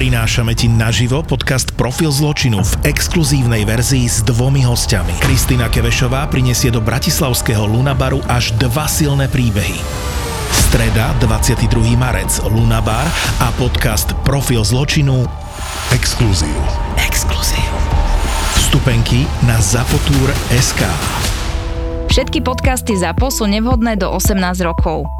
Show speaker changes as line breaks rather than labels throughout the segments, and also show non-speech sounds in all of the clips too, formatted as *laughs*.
Prinášame ti naživo podcast Profil zločinu v exkluzívnej verzii s dvomi hostiami. Kristýna Kevešová prinesie do bratislavského Lunabaru až dva silné príbehy. Streda, 22. marec, Lunabar a podcast Profil zločinu Exkluzív. Exkluzív. Vstupenky na Zapotur.sk
Všetky podcasty ZAPO sú nevhodné do 18 rokov.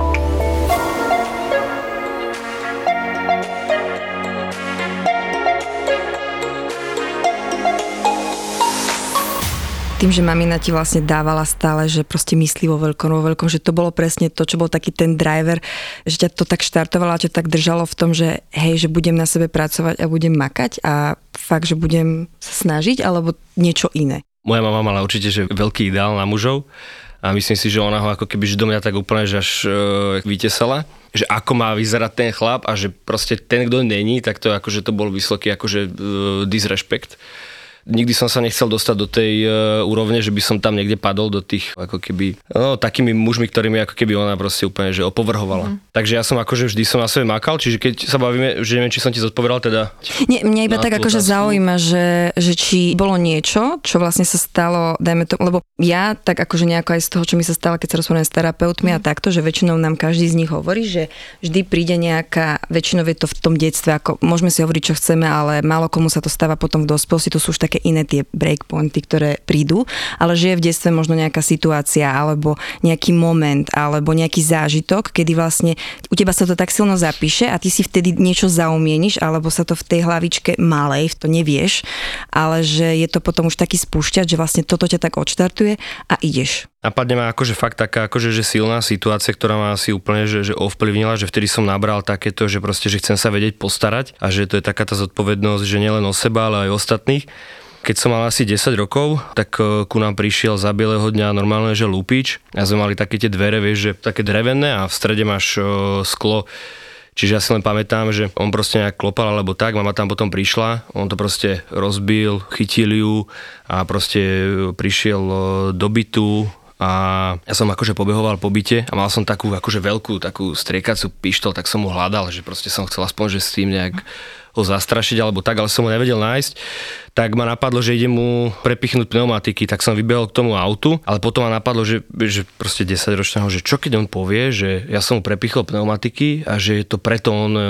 Tým, že mamina ti vlastne dávala stále, že proste myslí vo veľkom, vo veľkom, že to bolo presne to, čo bol taký ten driver, že ťa to tak štartovalo a ťa tak držalo v tom, že hej, že budem na sebe pracovať a budem makať a fakt, že budem sa snažiť, alebo niečo iné.
Moja mama mala určite, že veľký ideál na mužov a myslím si, že ona ho ako keby do mňa tak úplne, že až uh, vytesala že ako má vyzerať ten chlap a že proste ten, kto není, tak to akože to bol vysoký akože uh, disrespekt nikdy som sa nechcel dostať do tej uh, úrovne, že by som tam niekde padol do tých ako keby, no takými mužmi, ktorými ako keby ona proste úplne, že opovrhovala. Mm. Takže ja som akože vždy som na sebe makal, čiže keď sa bavíme, že neviem, či som ti zodpovedal teda.
Nie, mňa iba tak akože zaujíma, že, že či bolo niečo, čo vlastne sa stalo, dajme to, lebo ja tak akože nejako aj z toho, čo mi sa stalo, keď sa rozprávam s terapeutmi mm. a takto, že väčšinou nám každý z nich hovorí, že vždy príde nejaká, väčšinou je to v tom detstve, ako môžeme si hovoriť, čo chceme, ale málo komu sa to stáva potom v dospelosti, to sú už také iné tie breakpointy, ktoré prídu, ale že je v detstve možno nejaká situácia alebo nejaký moment alebo nejaký zážitok, kedy vlastne u teba sa to tak silno zapíše a ty si vtedy niečo zaumieniš alebo sa to v tej hlavičke malej, to nevieš, ale že je to potom už taký spúšťať, že vlastne toto ťa tak odštartuje a ideš.
Napadne ma akože fakt taká akože že silná situácia, ktorá ma asi úplne že, že ovplyvnila, že vtedy som nabral takéto, že proste, že chcem sa vedieť postarať a že to je taká tá zodpovednosť, že nielen o seba, ale aj ostatných. Keď som mal asi 10 rokov, tak e, ku nám prišiel za bieleho dňa normálne, že lupič a sme mali také tie dvere, vieš, že také drevené a v strede máš uh, sklo. Čiže ja si len pamätám, že on proste nejak klopal alebo tak, mama tam potom prišla, on to proste rozbil, chytil ju a proste prišiel do bytu, a ja som akože pobehoval po byte a mal som takú akože veľkú takú striekacú pištol, tak som mu hľadal, že proste som chcel aspoň, že s tým nejak ho zastrašiť alebo tak, ale som ho nevedel nájsť, tak ma napadlo, že idem mu prepichnúť pneumatiky, tak som vybehol k tomu autu, ale potom ma napadlo, že, že proste 10 ročného, že čo keď on povie, že ja som mu prepichol pneumatiky a že to preto on e,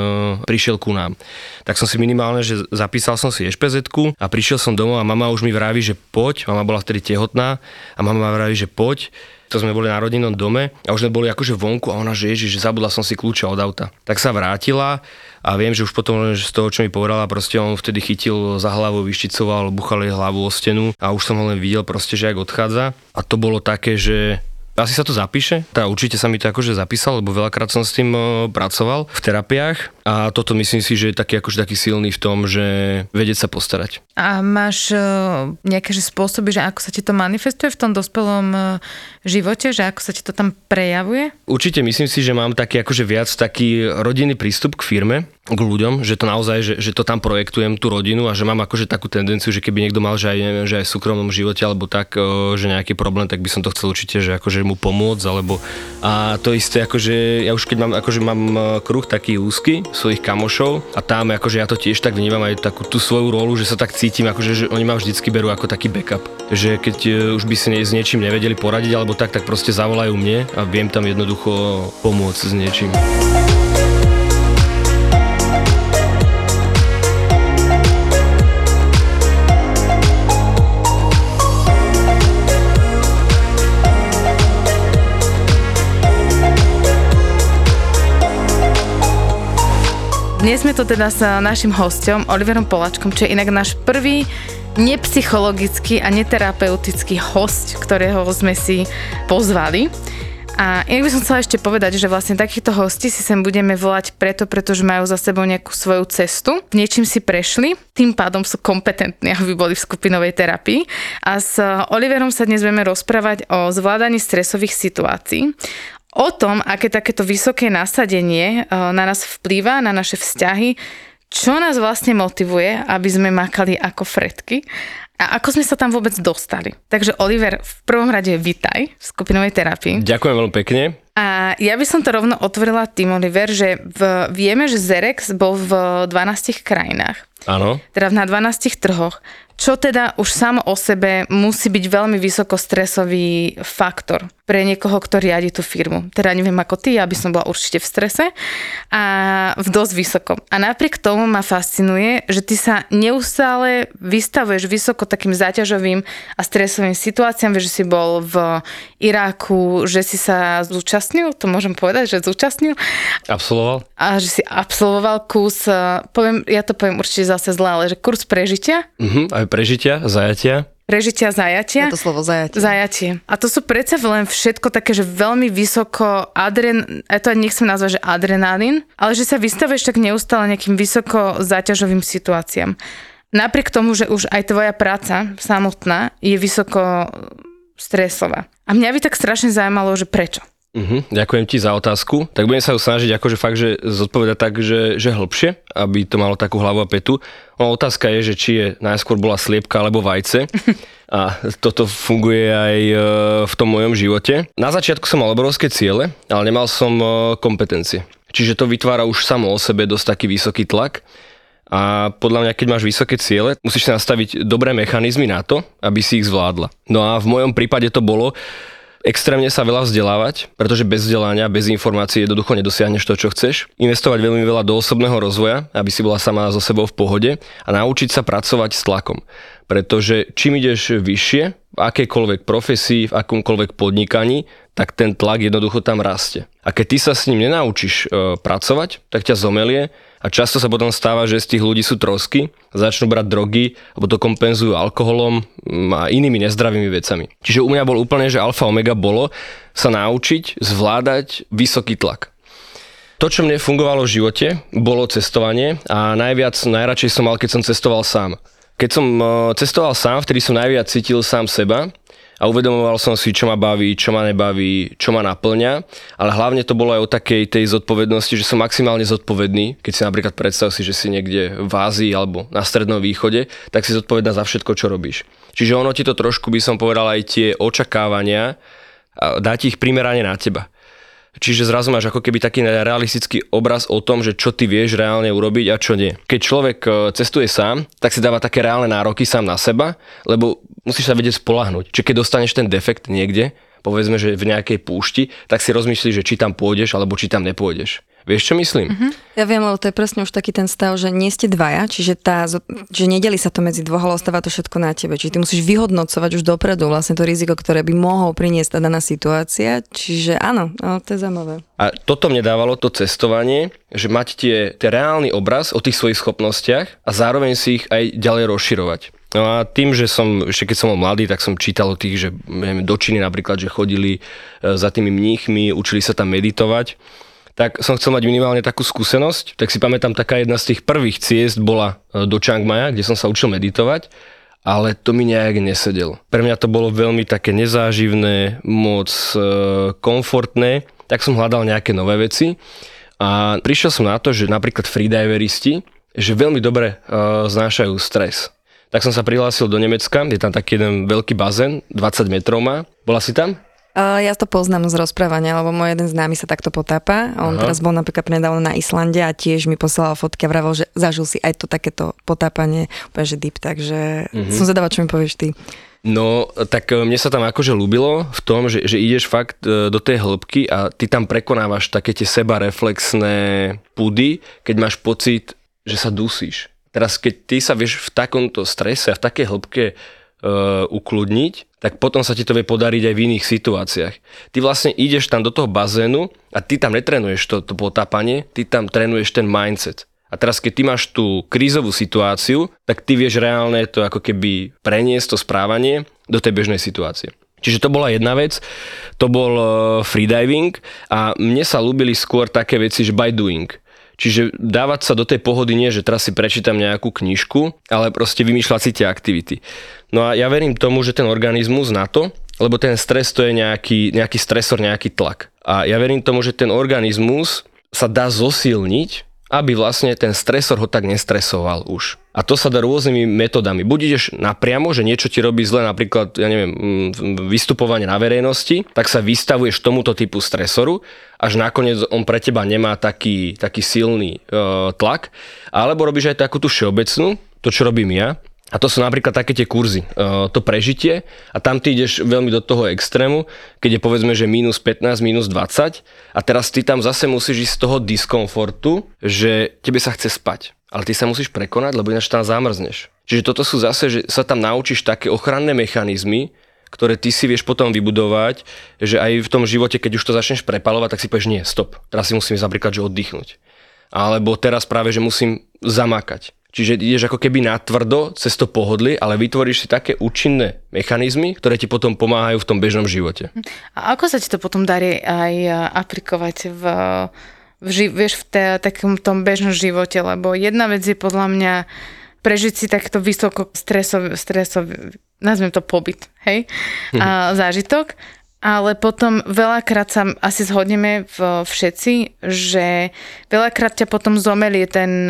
prišiel ku nám. Tak som si minimálne, že zapísal som si ešpz a prišiel som domov a mama už mi vraví, že poď, mama bola vtedy tehotná a mama ma vraví, že poď, to sme boli na rodinnom dome a už sme boli akože vonku a ona, že ježiš, že zabudla som si kľúče od auta. Tak sa vrátila a viem, že už potom že z toho, čo mi povedala, proste on vtedy chytil za hlavu, vyščicoval, buchal jej hlavu o stenu a už som ho len videl proste, že ak odchádza. A to bolo také, že asi sa to zapíše, tá určite sa mi to akože zapísal, lebo veľakrát som s tým pracoval v terapiách a toto myslím si, že je taký akože taký silný v tom, že vedieť sa postarať.
A máš nejaké že spôsoby, že ako sa ti to manifestuje v tom dospelom živote, že ako sa ti to tam prejavuje?
Určite myslím si, že mám taký akože viac taký rodinný prístup k firme, k ľuďom, že to naozaj, že, že to tam projektujem tú rodinu a že mám akože takú tendenciu, že keby niekto mal, že aj, neviem, že aj v súkromnom živote alebo tak, že nejaký problém, tak by som to chcel určite, že akože mu pomôcť, alebo a to isté, akože ja už keď mám, akože mám kruh taký úzky svojich kamošov a tam akože ja to tiež tak vnímam aj takú tú svoju rolu, že sa tak cítim, akože že oni ma vždycky berú ako taký backup. Že keď e, už by si s niečím nevedeli poradiť alebo tak, tak proste zavolajú mne a viem tam jednoducho pomôcť s niečím.
Dnes sme tu teda s našim hostom Oliverom Polačkom, čo je inak náš prvý nepsychologický a neterapeutický host, ktorého sme si pozvali. A inak by som chcela ešte povedať, že vlastne takýchto hostí si sem budeme volať preto, pretože majú za sebou nejakú svoju cestu, niečím si prešli, tým pádom sú kompetentní, aby boli v skupinovej terapii. A s Oliverom sa dnes budeme rozprávať o zvládaní stresových situácií, o tom, aké takéto vysoké nasadenie eh, na nás vplýva, na naše vzťahy, čo nás vlastne motivuje, aby sme makali ako fretky a ako sme sa tam vôbec dostali. Takže Oliver, v prvom rade vitaj v skupinovej terapii.
Ďakujem veľmi pekne.
A ja by som to rovno otvorila tým, Oliver, že v, vieme, že Zerex bol v 12 krajinách.
Áno.
Teda na 12 trhoch čo teda už samo o sebe musí byť veľmi vysokostresový faktor pre niekoho, kto riadi tú firmu. Teda neviem ako ty, aby som bola určite v strese a v dosť vysokom. A napriek tomu ma fascinuje, že ty sa neustále vystavuješ vysoko takým záťažovým a stresovým situáciám, že si bol v Iráku, že si sa zúčastnil, to môžem povedať, že zúčastnil.
Absolvoval.
A že si absolvoval kus, poviem, ja to poviem určite zase zle, ale že kurz prežitia.
Uh-huh, aj prežitia, zajatia.
Prežitia, zajatia.
Je to slovo zajatie.
Zajatie. A to sú predsa len všetko také, že veľmi vysoko adren, ja to nechcem nazvať, že adrenalín, ale že sa vystavuješ tak neustále nejakým vysoko záťažovým situáciám. Napriek tomu, že už aj tvoja práca samotná je vysoko stresová. A mňa by tak strašne zaujímalo, že prečo.
Uh-huh, ďakujem ti za otázku. Tak budem sa ju snažiť akože fakt, že zodpovedať tak, že, že hĺbšie, aby to malo takú hlavu a petu. No, otázka je, že či je najskôr bola sliepka alebo vajce. *laughs* A toto funguje aj e, v tom mojom živote. Na začiatku som mal obrovské ciele, ale nemal som e, kompetencie. Čiže to vytvára už samo o sebe dosť taký vysoký tlak. A podľa mňa, keď máš vysoké ciele, musíš si nastaviť dobré mechanizmy na to, aby si ich zvládla. No a v mojom prípade to bolo, extrémne sa veľa vzdelávať, pretože bez vzdelania, bez informácií jednoducho nedosiahneš to, čo chceš. Investovať veľmi veľa do osobného rozvoja, aby si bola sama so sebou v pohode a naučiť sa pracovať s tlakom. Pretože čím ideš vyššie, v akejkoľvek profesii, v akomkoľvek podnikaní, tak ten tlak jednoducho tam rastie. A keď ty sa s ním nenaučíš e, pracovať, tak ťa zomelie a často sa potom stáva, že z tých ľudí sú trosky, začnú brať drogy, alebo to kompenzujú alkoholom mm, a inými nezdravými vecami. Čiže u mňa bol úplne, že alfa omega bolo sa naučiť zvládať vysoký tlak. To, čo mne fungovalo v živote, bolo cestovanie a najviac, najradšej som mal, keď som cestoval sám. Keď som e, cestoval sám, vtedy som najviac cítil sám seba a uvedomoval som si, čo ma baví, čo ma nebaví, čo ma naplňa, ale hlavne to bolo aj o takej tej zodpovednosti, že som maximálne zodpovedný, keď si napríklad predstav si, že si niekde v Ázii alebo na Strednom východe, tak si zodpovedná za všetko, čo robíš. Čiže ono ti to trošku, by som povedal, aj tie očakávania, ti ich primerane na teba. Čiže zrazu máš ako keby taký realistický obraz o tom, že čo ty vieš reálne urobiť a čo nie. Keď človek e, cestuje sám, tak si dáva také reálne nároky sám na seba, lebo musíš sa vedieť spolahnuť. Čiže keď dostaneš ten defekt niekde, povedzme, že v nejakej púšti, tak si rozmyslíš, že či tam pôjdeš alebo či tam nepôjdeš. Vieš, čo myslím? Uh-huh.
Ja viem, lebo to je presne už taký ten stav, že nie ste dvaja, čiže tá, že nedeli sa to medzi dvoch, ale ostáva to všetko na tebe. Čiže ty musíš vyhodnocovať už dopredu vlastne to riziko, ktoré by mohol priniesť tá daná situácia. Čiže áno, no, to je zaujímavé.
A toto mne dávalo to cestovanie, že mať tie, tie reálny obraz o tých svojich schopnostiach a zároveň si ich aj ďalej rozširovať. No a tým, že som, ešte keď som bol mladý, tak som čítal o tých, že neviem, do Číny napríklad, že chodili e, za tými mníchmi, učili sa tam meditovať tak som chcel mať minimálne takú skúsenosť. Tak si pamätám, taká jedna z tých prvých ciest bola e, do Chiang Maja, kde som sa učil meditovať, ale to mi nejak nesedelo. Pre mňa to bolo veľmi také nezáživné, moc e, komfortné, tak som hľadal nejaké nové veci a prišiel som na to, že napríklad freediveristi, že veľmi dobre uh, znášajú stres. Tak som sa prihlásil do Nemecka, je tam taký jeden veľký bazén, 20 metrov má. Bola si tam?
Ja to poznám z rozprávania, lebo môj jeden známy sa takto potápa. On Aha. teraz bol napríklad nedávno na Islande a tiež mi poslal fotky a vravel, že zažil si aj to takéto potápanie, úplne že deep, takže mm-hmm. som zvedavá, čo mi povieš ty.
No, tak e, mne sa tam akože ľúbilo v tom, že, že ideš fakt e, do tej hĺbky a ty tam prekonávaš také tie sebareflexné pudy, keď máš pocit, že sa dusíš. Teraz keď ty sa vieš v takomto strese a v takej hĺbke uh, ukludniť, tak potom sa ti to vie podariť aj v iných situáciách. Ty vlastne ideš tam do toho bazénu a ty tam netrenuješ to, to potápanie, ty tam trénuješ ten mindset. A teraz, keď ty máš tú krízovú situáciu, tak ty vieš reálne to ako keby preniesť to správanie do tej bežnej situácie. Čiže to bola jedna vec, to bol uh, freediving a mne sa ľúbili skôr také veci, že by doing. Čiže dávať sa do tej pohody nie, že teraz si prečítam nejakú knižku, ale proste vymýšľať si tie aktivity. No a ja verím tomu, že ten organizmus na to, lebo ten stres to je nejaký, nejaký stresor, nejaký tlak. A ja verím tomu, že ten organizmus sa dá zosilniť aby vlastne ten stresor ho tak nestresoval už. A to sa dá rôznymi metodami. Buď ideš napriamo, že niečo ti robí zle, napríklad, ja neviem, mm, vystupovanie na verejnosti, tak sa vystavuješ tomuto typu stresoru, až nakoniec on pre teba nemá taký, taký silný e, tlak. Alebo robíš aj takú tú všeobecnú, to čo robím ja, a to sú napríklad také tie kurzy, e, to prežitie a tam ty ideš veľmi do toho extrému, keď je povedzme, že minus 15, minus 20 a teraz ty tam zase musíš ísť z toho diskomfortu, že tebe sa chce spať. Ale ty sa musíš prekonať, lebo ináč tam zamrzneš. Čiže toto sú zase, že sa tam naučíš také ochranné mechanizmy, ktoré ty si vieš potom vybudovať, že aj v tom živote, keď už to začneš prepalovať, tak si povieš, nie, stop, teraz si musím napríklad, že oddychnúť. Alebo teraz práve, že musím zamakať Čiže ideš ako keby na tvrdo cez to pohodlie, ale vytvoríš si také účinné mechanizmy, ktoré ti potom pomáhajú v tom bežnom živote.
A ako sa ti to potom darí aj aplikovať v, v, vieš, v te, takom tom bežnom živote? Lebo jedna vec je podľa mňa prežiť si takto vysoko stresov, stresov nazviem to pobyt, hej, mhm. a zážitok. Ale potom veľakrát sa asi zhodneme v všetci, že veľakrát ťa potom zomelie ten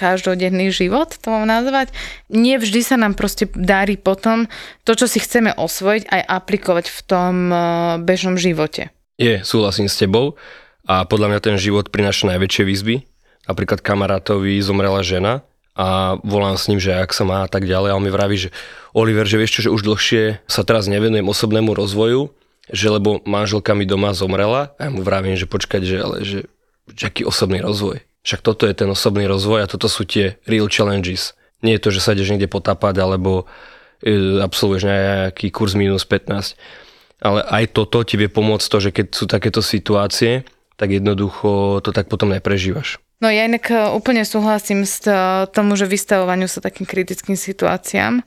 každodenný život, to mám nazvať. Nie vždy sa nám proste darí potom to, čo si chceme osvojiť, aj aplikovať v tom eh, bežnom živote.
Je, súhlasím s tebou a podľa mňa ten život prináša najväčšie výzvy. Napríklad kamarátovi zomrela žena a volám s ním, že ak sa má a tak ďalej a on mi vraví, že Oliver, že vieš čo, že už dlhšie sa teraz nevenujem osobnému rozvoju, že lebo manželka mi doma zomrela a ja mu vravím, že počkať, že ale že, že aký osobný rozvoj však toto je ten osobný rozvoj a toto sú tie real challenges. Nie je to, že sa ideš niekde potapať alebo e, absolvuješ nejaký kurz minus 15. Ale aj toto ti vie pomôcť to, že keď sú takéto situácie, tak jednoducho to tak potom neprežívaš.
No ja inak e, úplne súhlasím s e, tomu, že vystavovaniu sa takým kritickým situáciám.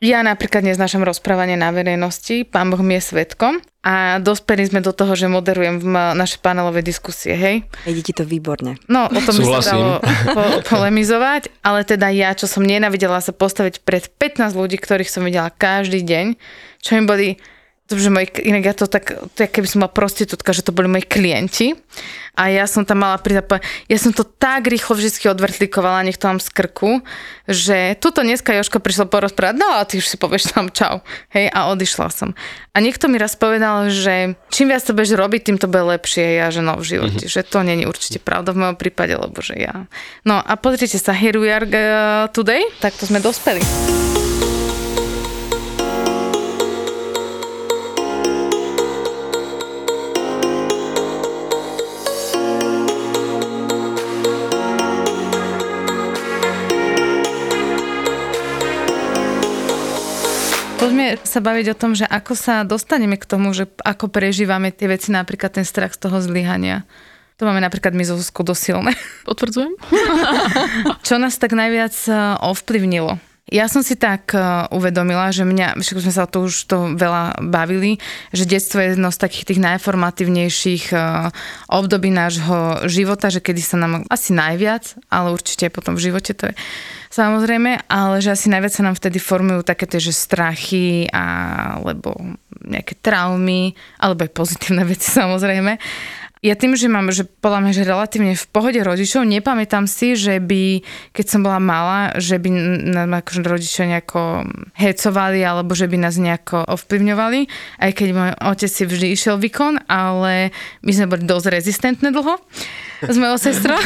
Ja napríklad neznášam rozprávanie na verejnosti, pán Boh mi je svetkom a dospeli sme do toho, že moderujem v naše panelové diskusie, hej?
Ide ti to výborne.
No, o tom by sa dalo po- polemizovať, ale teda ja, čo som nenavidela sa postaviť pred 15 ľudí, ktorých som videla každý deň, čo im boli že moji, inak ja to tak, je, keby som bola prostitútka, že to boli moji klienti a ja som tam mala pridať, ja som to tak rýchlo vždy odvrtlikovala, nech to mám z krku, že tuto dneska Joško prišla porozprávať, no a ty už si povieš tam čau, hej, a odišla som. A niekto mi raz povedal, že čím viac to budeš robiť, tým to bude lepšie, ja, že no v živote, mm-hmm. že to není určite pravda v mojom prípade, lebo že ja. No a pozrite sa, here we are uh, today, tak to sme dospeli. Poďme sa baviť o tom, že ako sa dostaneme k tomu, že ako prežívame tie veci, napríklad ten strach z toho zlyhania. To máme napríklad my zo dosilné.
Potvrdzujem. *laughs*
Čo nás tak najviac eh, ovplyvnilo? Ja som si tak uh, uvedomila, že mňa, však sme sa to už to veľa bavili, že detstvo je jedno z takých tých najformatívnejších uh, období nášho života, že kedy sa nám asi najviac, ale určite potom v živote to je samozrejme, ale že asi najviac sa nám vtedy formujú také tie, že strachy alebo nejaké traumy, alebo aj pozitívne *laughs* veci samozrejme. Ja tým, že mám, že podľa mňa, že relatívne v pohode rodičov, nepamätám si, že by, keď som bola malá, že by nám akože rodičia nejako hecovali, alebo že by nás nejako ovplyvňovali, aj keď môj otec si vždy išiel výkon, ale my sme boli dosť rezistentné dlho s mojou sestrou.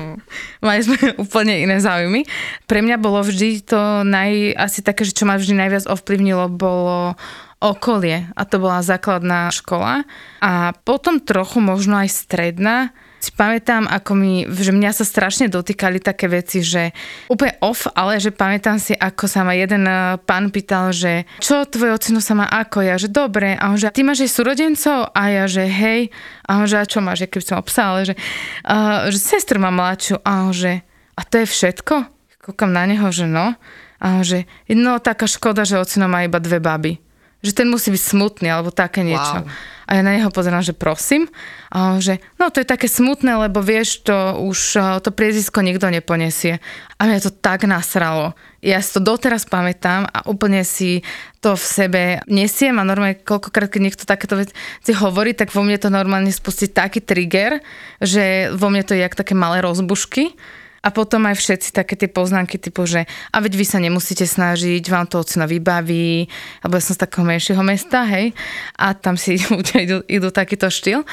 *laughs* Mali sme úplne iné záujmy. Pre mňa bolo vždy to naj, asi také, že čo ma vždy najviac ovplyvnilo, bolo okolie a to bola základná škola a potom trochu možno aj stredná si pamätám, ako mi, že mňa sa strašne dotýkali také veci, že úplne off, ale že pamätám si, ako sa ma jeden eh, pán pýtal, že čo tvoj ocino sa má ako? Ja, že dobre. A on že, ty máš aj súrodencov? A ja, že hej. A on že, a čo máš? Ja keby som obsal, ale že, uh, že sestru mám mladšiu. A on že, a to je všetko? Kúkam na neho, že no. A on že, no taká škoda, že ocino má iba dve baby že ten musí byť smutný alebo také niečo. Wow. A ja na neho pozerám, že prosím. A on, že no to je také smutné, lebo vieš, to už to priezisko nikto neponesie. A mňa to tak nasralo. Ja si to doteraz pamätám a úplne si to v sebe nesiem a normálne koľkokrát, keď niekto takéto veci hovorí, tak vo mne to normálne spustí taký trigger, že vo mne to je jak také malé rozbušky a potom aj všetci také tie poznámky typu, že a veď vy sa nemusíte snažiť, vám to ocino vybaví, alebo ja som z takého menšieho mesta, hej, a tam si *laughs* idú, idú takýto štýl.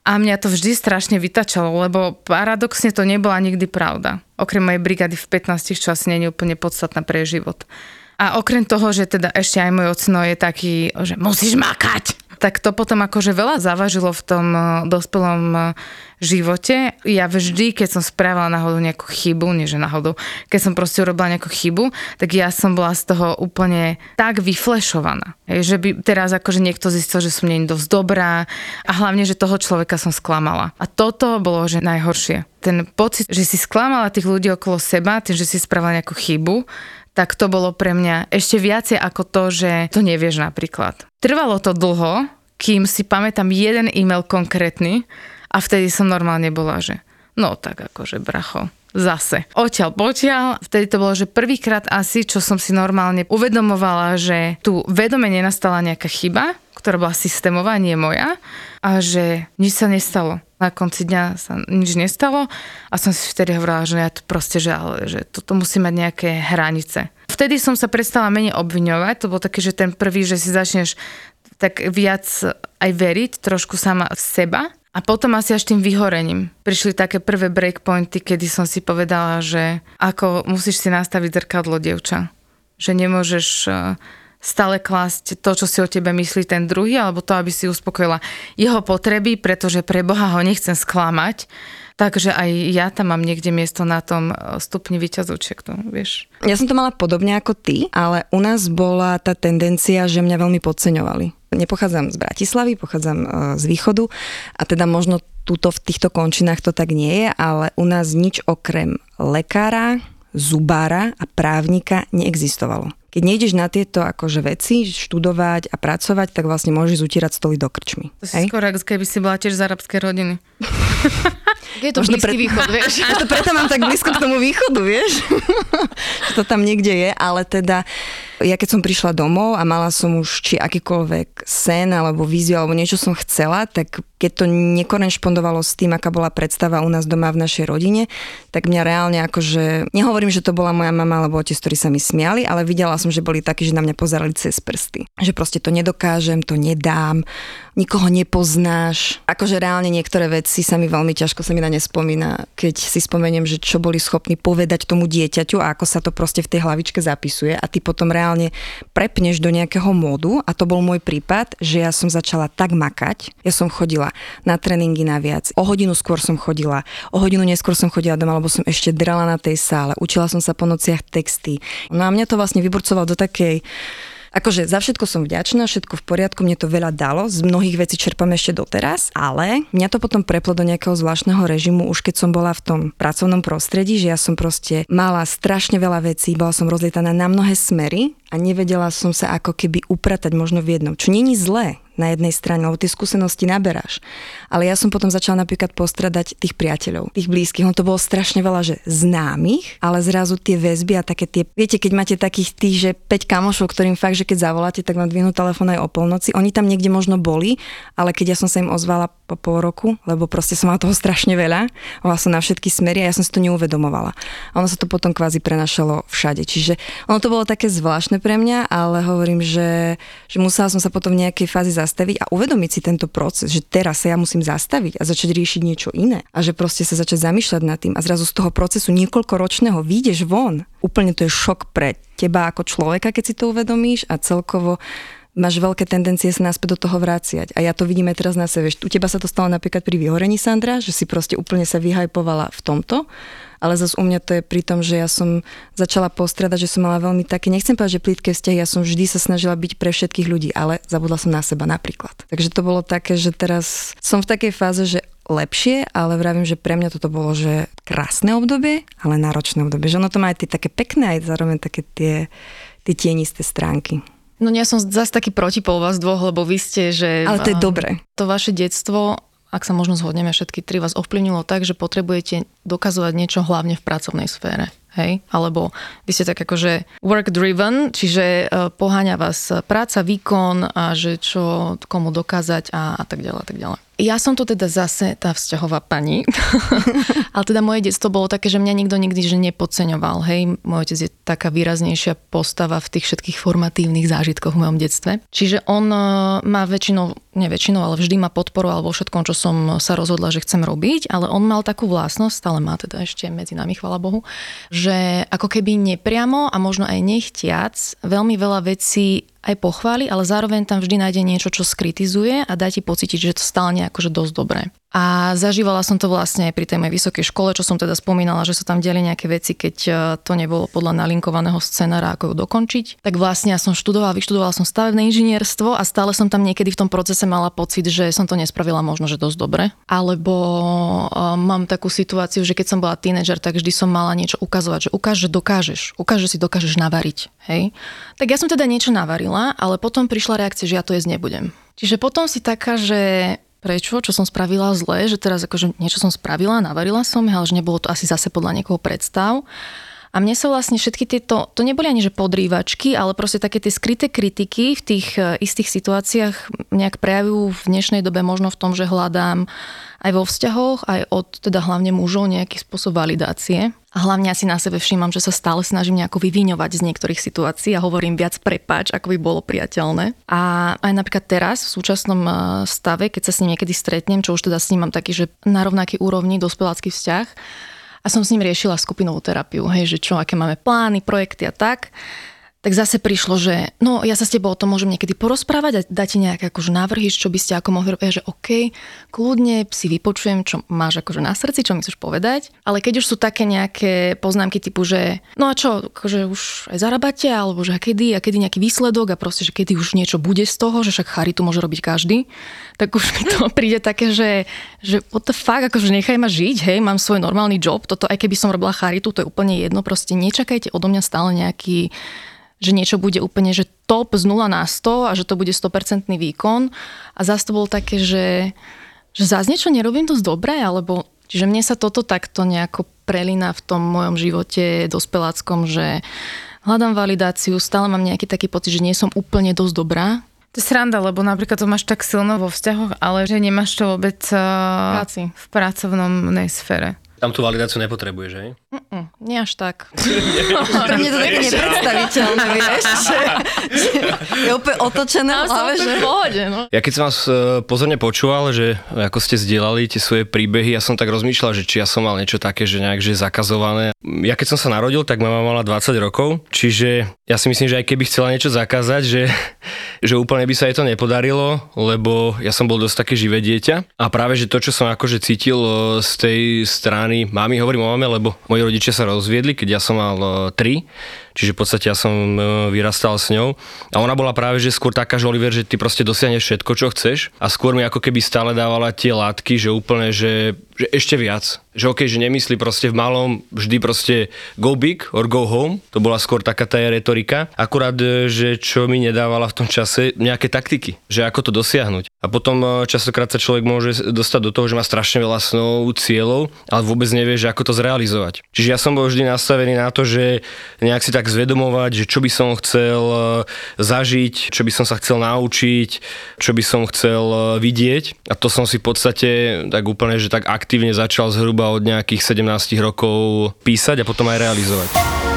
A mňa to vždy strašne vytačalo, lebo paradoxne to nebola nikdy pravda. Okrem mojej brigády v 15, čo asi nie je úplne podstatná pre život. A okrem toho, že teda ešte aj môj ocino je taký, že musíš makať, tak to potom akože veľa zavažilo v tom eh, dospelom eh, živote. Ja vždy, keď som spravila náhodou nejakú chybu, nie že náhodou, keď som proste urobila nejakú chybu, tak ja som bola z toho úplne tak vyflešovaná. Že by teraz akože niekto zistil, že som nie dosť dobrá a hlavne, že toho človeka som sklamala. A toto bolo, že najhoršie. Ten pocit, že si sklamala tých ľudí okolo seba, tým, že si spravila nejakú chybu, tak to bolo pre mňa ešte viacej ako to, že to nevieš napríklad. Trvalo to dlho, kým si pamätám jeden e-mail konkrétny a vtedy som normálne bola, že no tak akože bracho, zase. Oťal poťal, vtedy to bolo, že prvýkrát asi, čo som si normálne uvedomovala, že tu vedome nenastala nejaká chyba, ktorá bola systémová, nie moja, a že nič sa nestalo. Na konci dňa sa nič nestalo a som si vtedy hovorila, že ja to proste, že, ale, že toto musí mať nejaké hranice. Vtedy som sa prestala menej obviňovať, to bol taký, že ten prvý, že si začneš tak viac aj veriť trošku sama v seba a potom asi až tým vyhorením. Prišli také prvé breakpointy, kedy som si povedala, že ako musíš si nastaviť zrkadlo, dievča. Že nemôžeš eh, stále klásť to, čo si o tebe myslí ten druhý, alebo to, aby si uspokojila jeho potreby, pretože pre Boha ho nechcem sklamať. Takže aj ja tam mám niekde miesto na tom e, stupni vyťazúček, to vieš.
Ja som to mala podobne ako ty, ale u nás bola tá tendencia, že mňa veľmi podceňovali. Nepochádzam z Bratislavy, pochádzam e, z východu a teda možno túto v týchto končinách to tak nie je, ale u nás nič okrem lekára, zubára a právnika neexistovalo. Keď nejdeš na tieto akože veci, študovať a pracovať, tak vlastne môžeš utírať stoly do krčmy.
To si skôr, keby si bola tiež z arabskej rodiny. *laughs*
Je to Možno blízky pre... východ, vieš. *laughs*
to preto mám tak blízko k tomu východu, vieš. *laughs* to tam niekde je, ale teda ja keď som prišla domov a mala som už či akýkoľvek sen alebo víziu alebo niečo som chcela, tak keď to nekorešpondovalo s tým, aká bola predstava u nás doma v našej rodine, tak mňa reálne akože, nehovorím, že to bola moja mama alebo otec, ktorí sa mi smiali, ale videla som, že boli takí, že na mňa pozerali cez prsty. Že proste to nedokážem, to nedám, nikoho nepoznáš. Akože reálne niektoré veci sa mi veľmi ťažko sa mi na ne spomína, keď si spomeniem, že čo boli schopní povedať tomu dieťaťu a ako sa to proste v tej hlavičke zapisuje a ty potom reálne reálne prepneš do nejakého módu a to bol môj prípad, že ja som začala tak makať. Ja som chodila na tréningy naviac. O hodinu skôr som chodila, o hodinu neskôr som chodila doma, lebo som ešte drala na tej sále. Učila som sa po nociach texty. No a mňa to vlastne vyburcovalo do takej Akože za všetko som vďačná, všetko v poriadku, mne to veľa dalo, z mnohých vecí čerpám ešte doteraz, ale mňa to potom preplo do nejakého zvláštneho režimu, už keď som bola v tom pracovnom prostredí, že ja som proste mala strašne veľa vecí, bola som rozlietaná na mnohé smery a nevedela som sa ako keby upratať možno v jednom, čo není zlé na jednej strane, lebo tie skúsenosti naberáš. Ale ja som potom začala napríklad postradať tých priateľov, tých blízkych. On to bolo strašne veľa, že známych, ale zrazu tie väzby a také tie, viete, keď máte takých tých, že 5 kamošov, ktorým fakt, že keď zavoláte, tak vám dvihnú telefón aj o polnoci. Oni tam niekde možno boli, ale keď ja som sa im ozvala po pol roku, lebo proste som mala toho strašne veľa, vlastne na všetky smery a ja som si to neuvedomovala. A ono sa to potom kvázi prenašalo všade. Čiže ono to bolo také zvláštne pre mňa, ale hovorím, že, že musela som sa potom v nejakej fázi zastaviť a uvedomiť si tento proces, že teraz sa ja musím zastaviť a začať riešiť niečo iné. A že proste sa začať zamýšľať nad tým a zrazu z toho procesu niekoľkoročného vyjdeš von. Úplne to je šok pre teba ako človeka, keď si to uvedomíš a celkovo máš veľké tendencie sa náspäť do toho vráciať. A ja to vidím aj teraz na sebe. U teba sa to stalo napríklad pri vyhorení, Sandra, že si proste úplne sa vyhajpovala v tomto. Ale zase u mňa to je pri tom, že ja som začala postradať, že som mala veľmi také, nechcem povedať, že plítke vzťahy, ja som vždy sa snažila byť pre všetkých ľudí, ale zabudla som na seba napríklad. Takže to bolo také, že teraz som v takej fáze, že lepšie, ale vravím, že pre mňa toto bolo, že krásne obdobie, ale náročné obdobie. Že ono to má aj tie také pekné, aj zároveň také tie, tie tienisté stránky.
No nie som zase taký protipol vás dvoch, lebo vy ste, že...
Ale to je dobré.
To vaše detstvo, ak sa možno zhodneme všetky tri, vás ovplyvnilo tak, že potrebujete dokazovať niečo hlavne v pracovnej sfére hej? Alebo vy ste tak akože work driven, čiže e, poháňa vás práca, výkon a že čo komu dokázať a, a tak ďalej, a tak ďalej. Ja som to teda zase tá vzťahová pani, *laughs* ale teda moje detstvo bolo také, že mňa nikto nikdy že nepodceňoval. Hej, môj otec je taká výraznejšia postava v tých všetkých formatívnych zážitkoch v mojom detstve. Čiže on e, má väčšinou, nie väčšinou, ale vždy ma podporoval vo všetkom, čo som sa rozhodla, že chcem robiť, ale on mal takú vlastnosť, stále má teda ešte medzi nami, chvala Bohu, že ako keby nepriamo a možno aj nechtiac veľmi veľa vecí aj pochváli, ale zároveň tam vždy nájde niečo, čo skritizuje a dá ti pocítiť, že to stále nejako že dosť dobré. A zažívala som to vlastne aj pri tej mojej vysokej škole, čo som teda spomínala, že sa tam diali nejaké veci, keď e, to nebolo podľa nalinkovaného scenára, ako ju dokončiť. Tak vlastne ja som študovala, vyštudovala som stavebné inžinierstvo a stále som tam niekedy v tom procese mala pocit, že som to nespravila možno, že dosť dobre. Alebo uh, mám takú situáciu, že keď som bola tínedžer, tak vždy som mala niečo ukazovať, že ukáž, že dokážeš, ukáž, že si dokážeš navariť. Hej? Tak ja som teda niečo navarila, ale potom prišla reakcia, že ja to jesť nebudem. Čiže potom si taká, že prečo, čo som spravila zle, že teraz akože niečo som spravila, navarila som, ale že nebolo to asi zase podľa niekoho predstav. A mne sa vlastne všetky tieto, to neboli ani že podrývačky, ale proste také tie skryté kritiky v tých e, istých situáciách nejak prejavujú v dnešnej dobe možno v tom, že hľadám aj vo vzťahoch, aj od teda hlavne mužov nejaký spôsob validácie. A hlavne asi na sebe všímam, že sa stále snažím nejako vyviňovať z niektorých situácií a hovorím viac prepáč, ako by bolo priateľné. A aj napríklad teraz, v súčasnom e, stave, keď sa s ním niekedy stretnem, čo už teda s ním mám taký, že na rovnaký úrovni dospelácky vzťah, a som s ním riešila skupinovú terapiu, hej, že čo, aké máme plány, projekty a tak tak zase prišlo, že no ja sa s tebou o tom môžem niekedy porozprávať a dať ti nejaké akože návrhy, čo by ste ako mohli robiť, že OK, kľudne si vypočujem, čo máš akože na srdci, čo mi chceš povedať, ale keď už sú také nejaké poznámky typu, že no a čo, akože už aj zarábate, alebo že a kedy, a kedy nejaký výsledok a proste, že kedy už niečo bude z toho, že však charitu môže robiť každý, tak už mi to *laughs* príde také, že, že what the fuck, akože nechaj ma žiť, hej, mám svoj normálny job, toto aj keby som robila charitu, to je úplne jedno, proste nečakajte odo mňa stále nejaký že niečo bude úplne že top z 0 na 100 a že to bude 100% výkon. A zase to bolo také, že, že zase niečo nerobím dosť dobre, alebo čiže mne sa toto takto nejako prelína v tom mojom živote dospeláckom, že hľadám validáciu, stále mám nejaký taký pocit, že nie som úplne dosť dobrá,
to je sranda, lebo napríklad to máš tak silno vo vzťahoch, ale že nemáš to vôbec uh,
Práci.
v pracovnom sfére.
Tam tú validáciu nepotrebuješ, hej?
Mm-mm, nie až tak. *laughs*
Pre mňa to také nepredstaviteľné, vieš, že, *laughs* že je úplne otočené v hlave, že...
pohode, no.
Ja keď som vás e, pozorne počúval, že ako ste zdieľali tie svoje príbehy, ja som tak rozmýšľal, že či ja som mal niečo také, že nejak že zakazované. Ja keď som sa narodil, tak mama mala 20 rokov, čiže ja si myslím, že aj keby chcela niečo zakázať, že, *laughs* že úplne by sa jej to nepodarilo, lebo ja som bol dosť také živé dieťa a práve, že to, čo som akože cítil e, z tej strany strany. Mami, hovorím o mame, lebo moji rodičia sa rozviedli, keď ja som mal 3 e, Čiže v podstate ja som e, vyrastal s ňou. A ona bola práve, že skôr taká, že Oliver, že ty proste dosiahneš všetko, čo chceš. A skôr mi ako keby stále dávala tie látky, že úplne, že, že ešte viac. Že okej, okay, že nemyslí proste v malom, vždy proste go big or go home. To bola skôr taká tá retorika. Akurát, e, že čo mi nedávala v tom čase nejaké taktiky, že ako to dosiahnuť. A potom e, častokrát sa človek môže dostať do toho, že má strašne veľa snov, cieľov, ale vôbec nevie, že ako to zrealizovať. Čiže ja som bol vždy nastavený na to, že nejak si tak zvedomovať, že čo by som chcel e, zažiť, čo by som sa chcel naučiť, čo by som chcel e, vidieť. A to som si v podstate tak úplne, že tak aktívne začal zhruba od nejakých 17 rokov písať a potom aj realizovať.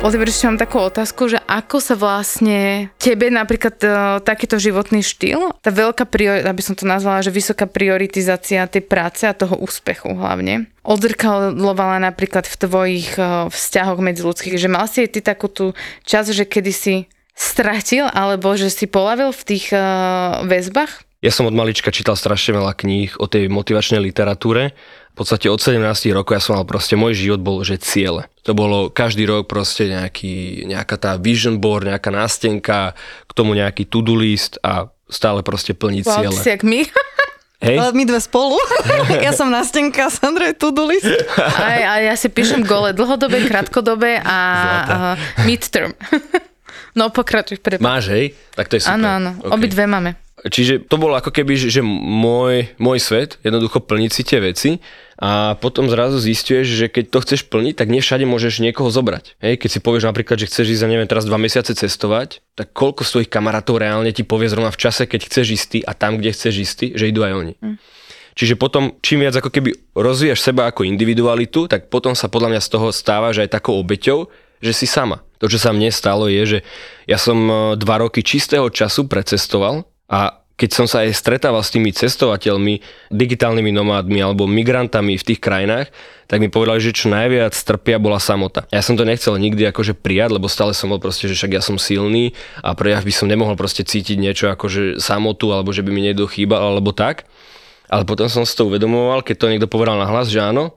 Oliver, ešte mám takú otázku, že ako sa vlastne tebe napríklad uh, takýto životný štýl, tá veľká priorita, aby som to nazvala, že vysoká prioritizácia tej práce a toho úspechu hlavne, odzrkalovala napríklad v tvojich uh, vzťahoch ľudských, že mal si ty takú tú čas, že kedy si stratil, alebo že si polavil v tých uh, väzbách?
Ja som od malička čítal strašne veľa kníh o tej motivačnej literatúre v podstate od 17 rokov ja som mal proste, môj život bol, že ciele. To bolo každý rok proste nejaký, nejaká tá vision board, nejaká nástenka, k tomu nejaký to-do list a stále proste plniť wow, ciele.
jak my.
Hej. Ale *laughs* my dve spolu. *laughs* ja som Nastenka, Sandra je to-do list.
Aj, a ja si píšem gole dlhodobé, krátkodobé a uh, midterm. *laughs* No pokračuj.
Máš, hej? Tak to je super.
Áno, áno,
Okay.
obidve máme.
Čiže to bolo ako keby, že že môj, môj svet, jednoducho plniť si tie veci a potom zrazu zistuješ, že keď to chceš plniť, tak nie všade môžeš niekoho zobrať. Hej, keď si povieš napríklad, že chceš ísť za neviem teraz dva mesiace cestovať, tak koľko z tvojich kamarátov reálne ti povie zrovna v čase, keď chceš ty a tam, kde chceš ty, že idú aj oni. Mm. Čiže potom, čím viac ako keby rozvíjaš seba ako individualitu, tak potom sa podľa mňa z toho stávaš aj takou obeťou, že si sama. To, čo sa mne stalo, je, že ja som e, dva roky čistého času precestoval a keď som sa aj stretával s tými cestovateľmi, digitálnymi nomádmi alebo migrantami v tých krajinách, tak mi povedali, že čo najviac trpia bola samota. Ja som to nechcel nikdy akože prijať, lebo stále som bol proste, že však ja som silný a pre ja by som nemohol proste cítiť niečo akože samotu alebo že by mi niekto chýbal alebo tak. Ale potom som si to uvedomoval, keď to niekto povedal na hlas, že áno,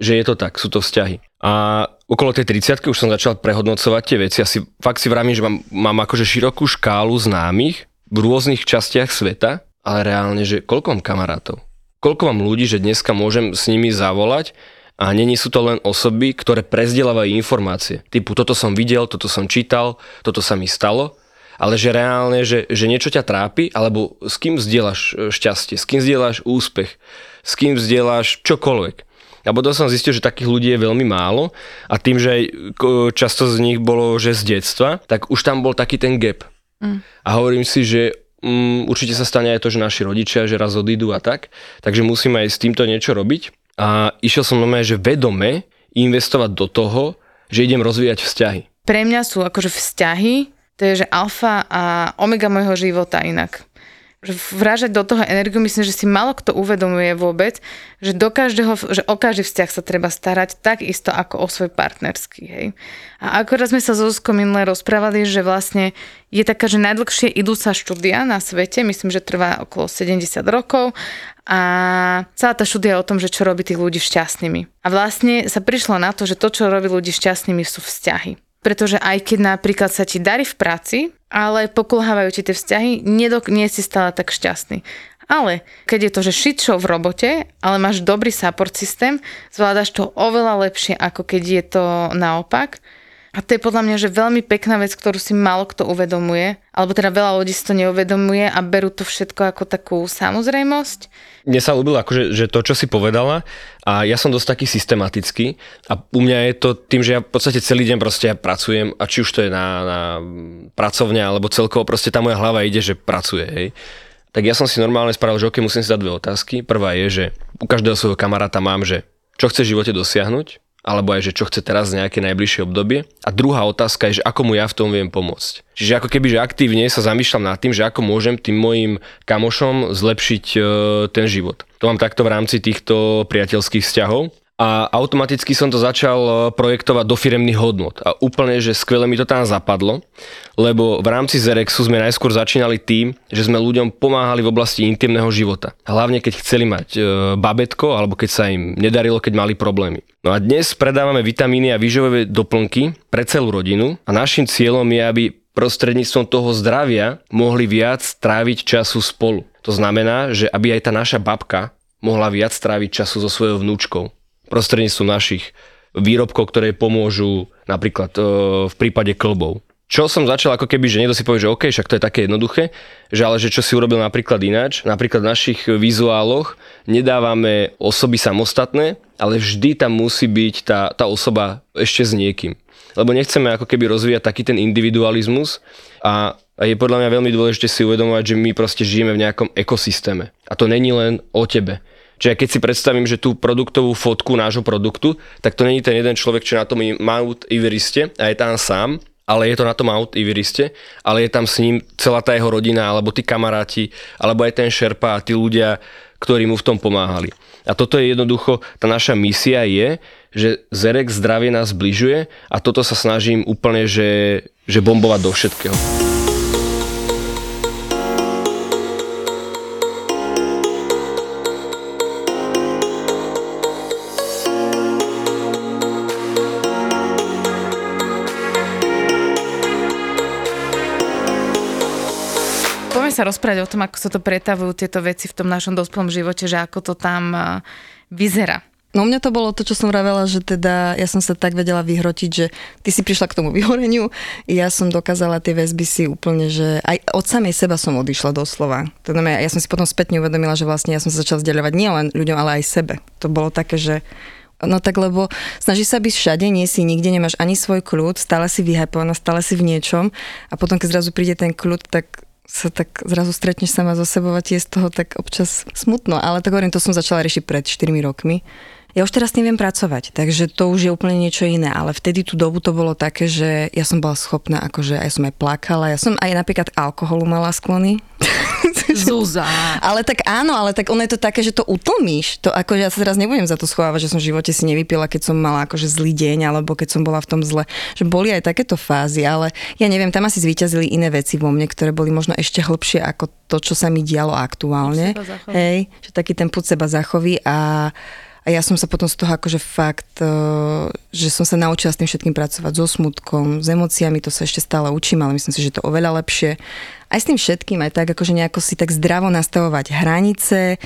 že je to tak, sú to vzťahy. A okolo tej 30 už som začal prehodnocovať tie veci. Ja si fakt si vravím, že mám, mám akože širokú škálu známych, v rôznych častiach sveta, ale reálne, že koľko mám kamarátov? Koľko mám ľudí, že dneska môžem s nimi zavolať a není sú to len osoby, ktoré prezdieľavajú informácie. Typu, toto som videl, toto som čítal, toto sa mi stalo, ale že reálne, že, že niečo ťa trápi, alebo s kým zdieľaš e, šťastie, s kým zdieľaš úspech, s kým zdieľaš čokoľvek. A potom som zistil, že takých ľudí je veľmi málo a tým, že aj často z nich bolo, že z detstva, tak už tam bol taký ten gap Mm. A hovorím si, že um, určite sa stane aj to, že naši rodičia, že raz odídu a tak, takže musíme aj s týmto niečo robiť. A išiel som normálne, že vedome investovať do toho, že idem rozvíjať vzťahy.
Pre mňa sú akože vzťahy, to je že alfa a omega môjho života inak vrážať do toho energiu, myslím, že si malo kto uvedomuje vôbec, že, do každého, že o každý vzťah sa treba starať takisto ako o svoj partnerský. Hej. A akorát sme sa so Zuzkou minulé rozprávali, že vlastne je taká, že najdlhšie idúca štúdia na svete, myslím, že trvá okolo 70 rokov a celá tá štúdia je o tom, že čo robí tých ľudí šťastnými. A vlastne sa prišlo na to, že to, čo robí ľudí šťastnými sú vzťahy pretože aj keď napríklad sa ti darí v práci, ale pokulhávajú ti tie vzťahy, nedok- nie si stále tak šťastný. Ale keď je to, že shit v robote, ale máš dobrý support systém, zvládaš to oveľa lepšie, ako keď je to naopak. A to je podľa mňa, že veľmi pekná vec, ktorú si málo kto uvedomuje, alebo teda veľa ľudí si to neuvedomuje a berú to všetko ako takú samozrejmosť.
Mne sa ľúbilo akože, že to, čo si povedala, a ja som dosť taký systematický a u mňa je to tým, že ja v podstate celý deň proste ja pracujem a či už to je na, na pracovne alebo celkovo proste tá moja hlava ide, že pracuje, hej. Tak ja som si normálne spravil, že ok, musím si dať dve otázky. Prvá je, že u každého svojho kamaráta mám, že čo chce v živote dosiahnuť, alebo aj, že čo chce teraz nejaké najbližšie obdobie. A druhá otázka je, že ako mu ja v tom viem pomôcť. Čiže ako keby, že aktívne sa zamýšľam nad tým, že ako môžem tým mojim kamošom zlepšiť e, ten život. To mám takto v rámci týchto priateľských vzťahov a automaticky som to začal e, projektovať do firemných hodnot. A úplne, že skvele mi to tam zapadlo, lebo v rámci Zerexu sme najskôr začínali tým, že sme ľuďom pomáhali v oblasti intimného života. Hlavne keď chceli mať e, babetko, alebo keď sa im nedarilo, keď mali problémy. No a dnes predávame vitamíny a výživové doplnky pre celú rodinu a našim cieľom je, aby prostredníctvom toho zdravia mohli viac tráviť času spolu. To znamená, že aby aj tá naša babka mohla viac tráviť času so svojou vnúčkou prostredníctvom našich výrobkov, ktoré pomôžu napríklad e, v prípade klbov. Čo som začal ako keby, že niekto si povie, že OK, však to je také jednoduché, že ale že čo si urobil napríklad ináč, napríklad v našich vizuáloch nedávame osoby samostatné, ale vždy tam musí byť tá, tá osoba ešte s niekým. Lebo nechceme ako keby rozvíjať taký ten individualizmus a a je podľa mňa veľmi dôležité si uvedomovať, že my proste žijeme v nejakom ekosystéme. A to není len o tebe. Čiže keď si predstavím, že tú produktovú fotku nášho produktu, tak to není ten jeden človek, čo na tom Mount Evereste a je tam sám, ale je to na tom Mount Evereste, ale je tam s ním celá tá jeho rodina, alebo tí kamaráti, alebo aj ten šerpa a tí ľudia, ktorí mu v tom pomáhali. A toto je jednoducho, tá naša misia je, že Zerek zdravie nás zbližuje a toto sa snažím úplne, že, že bombovať do všetkého.
Sa rozprávať o tom, ako sa to pretavujú tieto veci v tom našom dospelom živote, že ako to tam vyzerá.
No mňa to bolo to, čo som vravela, že teda ja som sa tak vedela vyhrotiť, že ty si prišla k tomu vyhoreniu, ja som dokázala tie väzby si úplne, že aj od samej seba som odišla doslova. To znamená, ja som si potom spätne uvedomila, že vlastne ja som sa začala vzdeľovať nielen ľuďom, ale aj sebe. To bolo také, že No tak lebo snaží sa byť všade, nie si nikde, nemáš ani svoj kľud, stále si vyhypovaná, stále si v niečom a potom keď zrazu príde ten kľud, tak sa tak zrazu stretneš sama zo sebou a tie z toho tak občas smutno. Ale tak hovorím, to som začala riešiť pred 4 rokmi. Ja už teraz neviem pracovať, takže to už je úplne niečo iné, ale vtedy tú dobu to bolo také, že ja som bola schopná, akože aj som aj plakala, ja som aj napríklad alkoholu mala sklony. *laughs* *laughs*
Zúza.
ale tak áno, ale tak ono je to také, že to utlmíš. To ako, ja sa teraz nebudem za to schovávať, že som v živote si nevypila, keď som mala akože zlý deň, alebo keď som bola v tom zle. Že boli aj takéto fázy, ale ja neviem, tam asi zvíťazili iné veci vo mne, ktoré boli možno ešte hlbšie ako to, čo sa mi dialo aktuálne. Hej, že taký ten put seba zachoví a a ja som sa potom z toho akože fakt, e, že som sa naučila s tým všetkým pracovať, so smutkom, s emóciami, to sa ešte stále učím, ale myslím si, že to oveľa lepšie. Aj s tým všetkým, aj tak akože nejako si tak zdravo nastavovať hranice,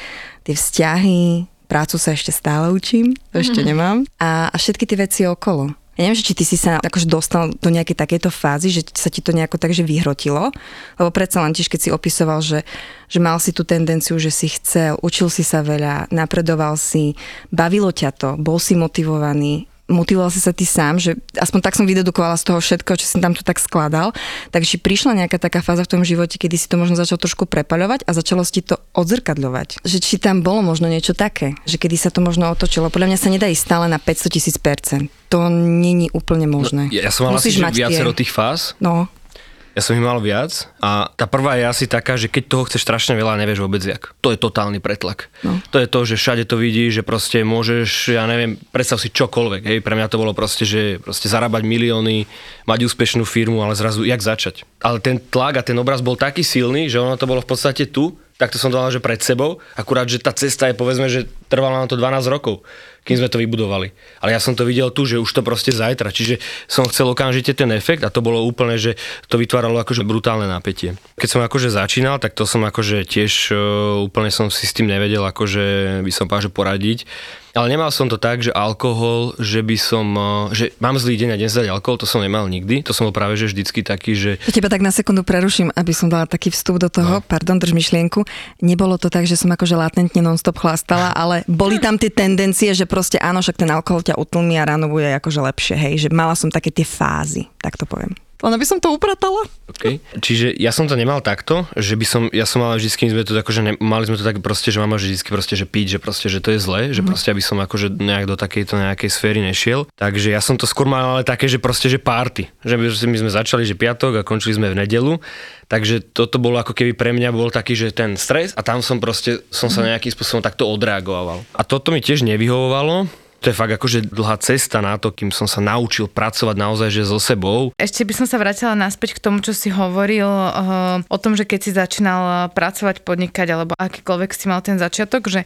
tie vzťahy, prácu sa ešte stále učím, to ešte mm. nemám. A, a všetky tie veci okolo. Ja neviem, či ty si sa akože dostal do nejakej takejto fázy, že sa ti to nejako takže vyhrotilo, lebo predsa len tiež, keď si opisoval, že, že mal si tú tendenciu, že si chcel, učil si sa veľa, napredoval si, bavilo ťa to, bol si motivovaný, motivoval si sa ty sám, že aspoň tak som vydedukovala z toho všetko, čo som tam tu tak skladal. Takže prišla nejaká taká fáza v tom živote, kedy si to možno začal trošku prepaľovať a začalo si to odzrkadľovať. Že či tam bolo možno niečo také, že kedy sa to možno otočilo. Podľa mňa sa nedá ísť stále na 500 tisíc percent. To není úplne možné.
No, ja som mal asi, viacero tie... tých fáz.
No.
Ja som ich mal viac a tá prvá je asi taká, že keď toho chceš strašne veľa, nevieš vôbec jak. To je totálny pretlak. No. To je to, že všade to vidíš, že proste môžeš, ja neviem, predstav si čokoľvek. Hej. Pre mňa to bolo proste, že proste zarábať milióny, mať úspešnú firmu, ale zrazu jak začať. Ale ten tlak a ten obraz bol taký silný, že ono to bolo v podstate tu, tak to som to mal, že pred sebou. Akurát, že tá cesta je povedzme, že trvala nám to 12 rokov kým sme to vybudovali. Ale ja som to videl tu, že už to proste zajtra. Čiže som chcel okamžite ten efekt a to bolo úplne, že to vytváralo akože brutálne napätie. Keď som akože začínal, tak to som akože tiež uh, úplne som si s tým nevedel, akože by som povedal, že poradiť. Ale nemal som to tak, že alkohol, že by som, e, že mám zlý deň a dnes dať alkohol, to som nemal nikdy. To som bol práve že vždycky taký, že...
Ja teba tak na sekundu preruším, aby som dala taký vstup do toho, no. pardon, drž myšlienku. Nebolo to tak, že som akože latentne non-stop chlastala, ale boli tam tie tendencie, že proste áno, však ten alkohol ťa utlmí a ráno bude akože lepšie, hej, že mala som také tie fázy, tak to poviem. Len aby som to upratala.
Okay. Čiže ja som to nemal takto, že by som, ja som mal vždy, sme to akože ne, mali sme to tak proste, že mama vždy proste, že piť, že proste, že to je zlé, mm. že mhm. proste aby som akože nejak do takejto nejakej sféry nešiel. Takže ja som to skôr mal ale také, že proste, že party. Že my sme začali, že piatok a končili sme v nedelu. Takže toto bolo ako keby pre mňa bol taký, že ten stres a tam som proste, som sa mhm. nejakým spôsobom takto odreagoval. A toto mi tiež nevyhovovalo, to je fakt akože dlhá cesta na to, kým som sa naučil pracovať naozaj že so sebou.
Ešte by som sa vrátila naspäť k tomu, čo si hovoril uh, o tom, že keď si začínal pracovať, podnikať alebo akýkoľvek si mal ten začiatok, že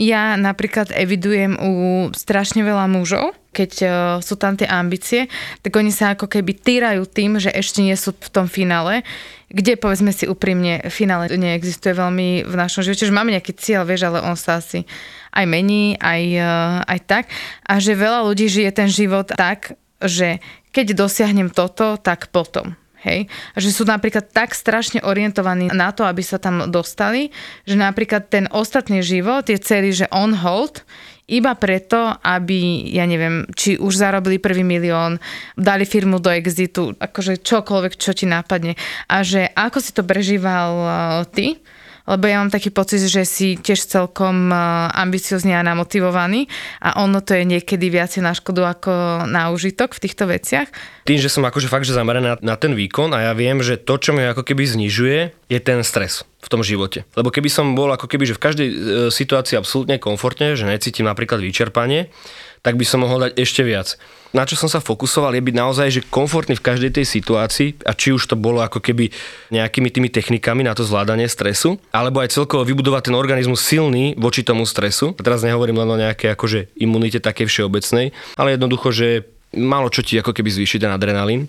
ja napríklad evidujem u strašne veľa mužov, keď uh, sú tam tie ambície, tak oni sa ako keby týrajú tým, že ešte nie sú v tom finále, kde povedzme si úprimne, finále neexistuje veľmi v našom živote, že máme nejaký cieľ, vieš, ale on sa asi aj mení, aj, eh, aj tak. A že veľa ľudí žije ten život tak, že keď dosiahnem toto, tak potom. Hej? A že sú napríklad tak strašne orientovaní na to, aby sa tam dostali, že napríklad ten ostatný život je celý, že on hold, iba preto, aby, ja neviem, či už zarobili prvý milión, dali firmu do exitu, akože čokoľvek, čo ti nápadne. A že ako si to prežíval uh, ty, lebo ja mám taký pocit, že si tiež celkom e, ambiciozný a namotivovaný a ono to je niekedy viacej na škodu ako na užitok v týchto veciach.
Tým, že som akože fakt, že zameraný na, na ten výkon a ja viem, že to, čo mi ako keby znižuje, je ten stres v tom živote. Lebo keby som bol ako keby, že v každej e, situácii absolútne komfortne, že necítim napríklad vyčerpanie, tak by som mohol dať ešte viac. Na čo som sa fokusoval je byť naozaj že komfortný v každej tej situácii a či už to bolo ako keby nejakými tými technikami na to zvládanie stresu, alebo aj celkovo vybudovať ten organizmus silný voči tomu stresu. A teraz nehovorím len o nejakej akože imunite takej všeobecnej, ale jednoducho, že malo čo ti ako keby zvýšiť ten adrenalín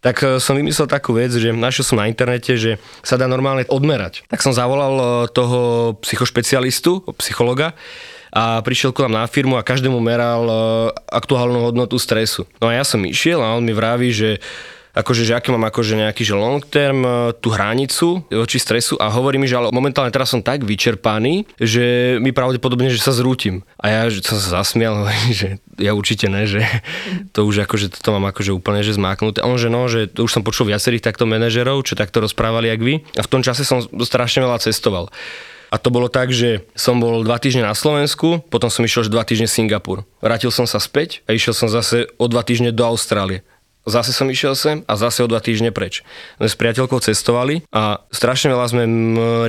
tak e, som vymyslel takú vec, že našiel som na internete, že sa dá normálne odmerať. Tak som zavolal e, toho psychošpecialistu, psychologa a prišiel ku nám na firmu a každému meral e, aktuálnu hodnotu stresu. No a ja som išiel a on mi vraví, že akože, že aký mám akože nejaký že long term e, tú hranicu voči stresu a hovorí mi, že ale momentálne teraz som tak vyčerpaný, že mi pravdepodobne, že sa zrútim. A ja že som sa zasmial, *laughs* že ja určite ne, že *laughs* to už akože to mám akože úplne že zmáknuté. On, že no, že to už som počul viacerých takto manažerov, čo takto rozprávali, jak vy. A v tom čase som strašne veľa cestoval. A to bolo tak, že som bol dva týždne na Slovensku, potom som išiel dva týždne Singapur. Vrátil som sa späť a išiel som zase o dva týždne do Austrálie zase som išiel sem a zase o dva týždne preč. My s priateľkou cestovali a strašne veľa sme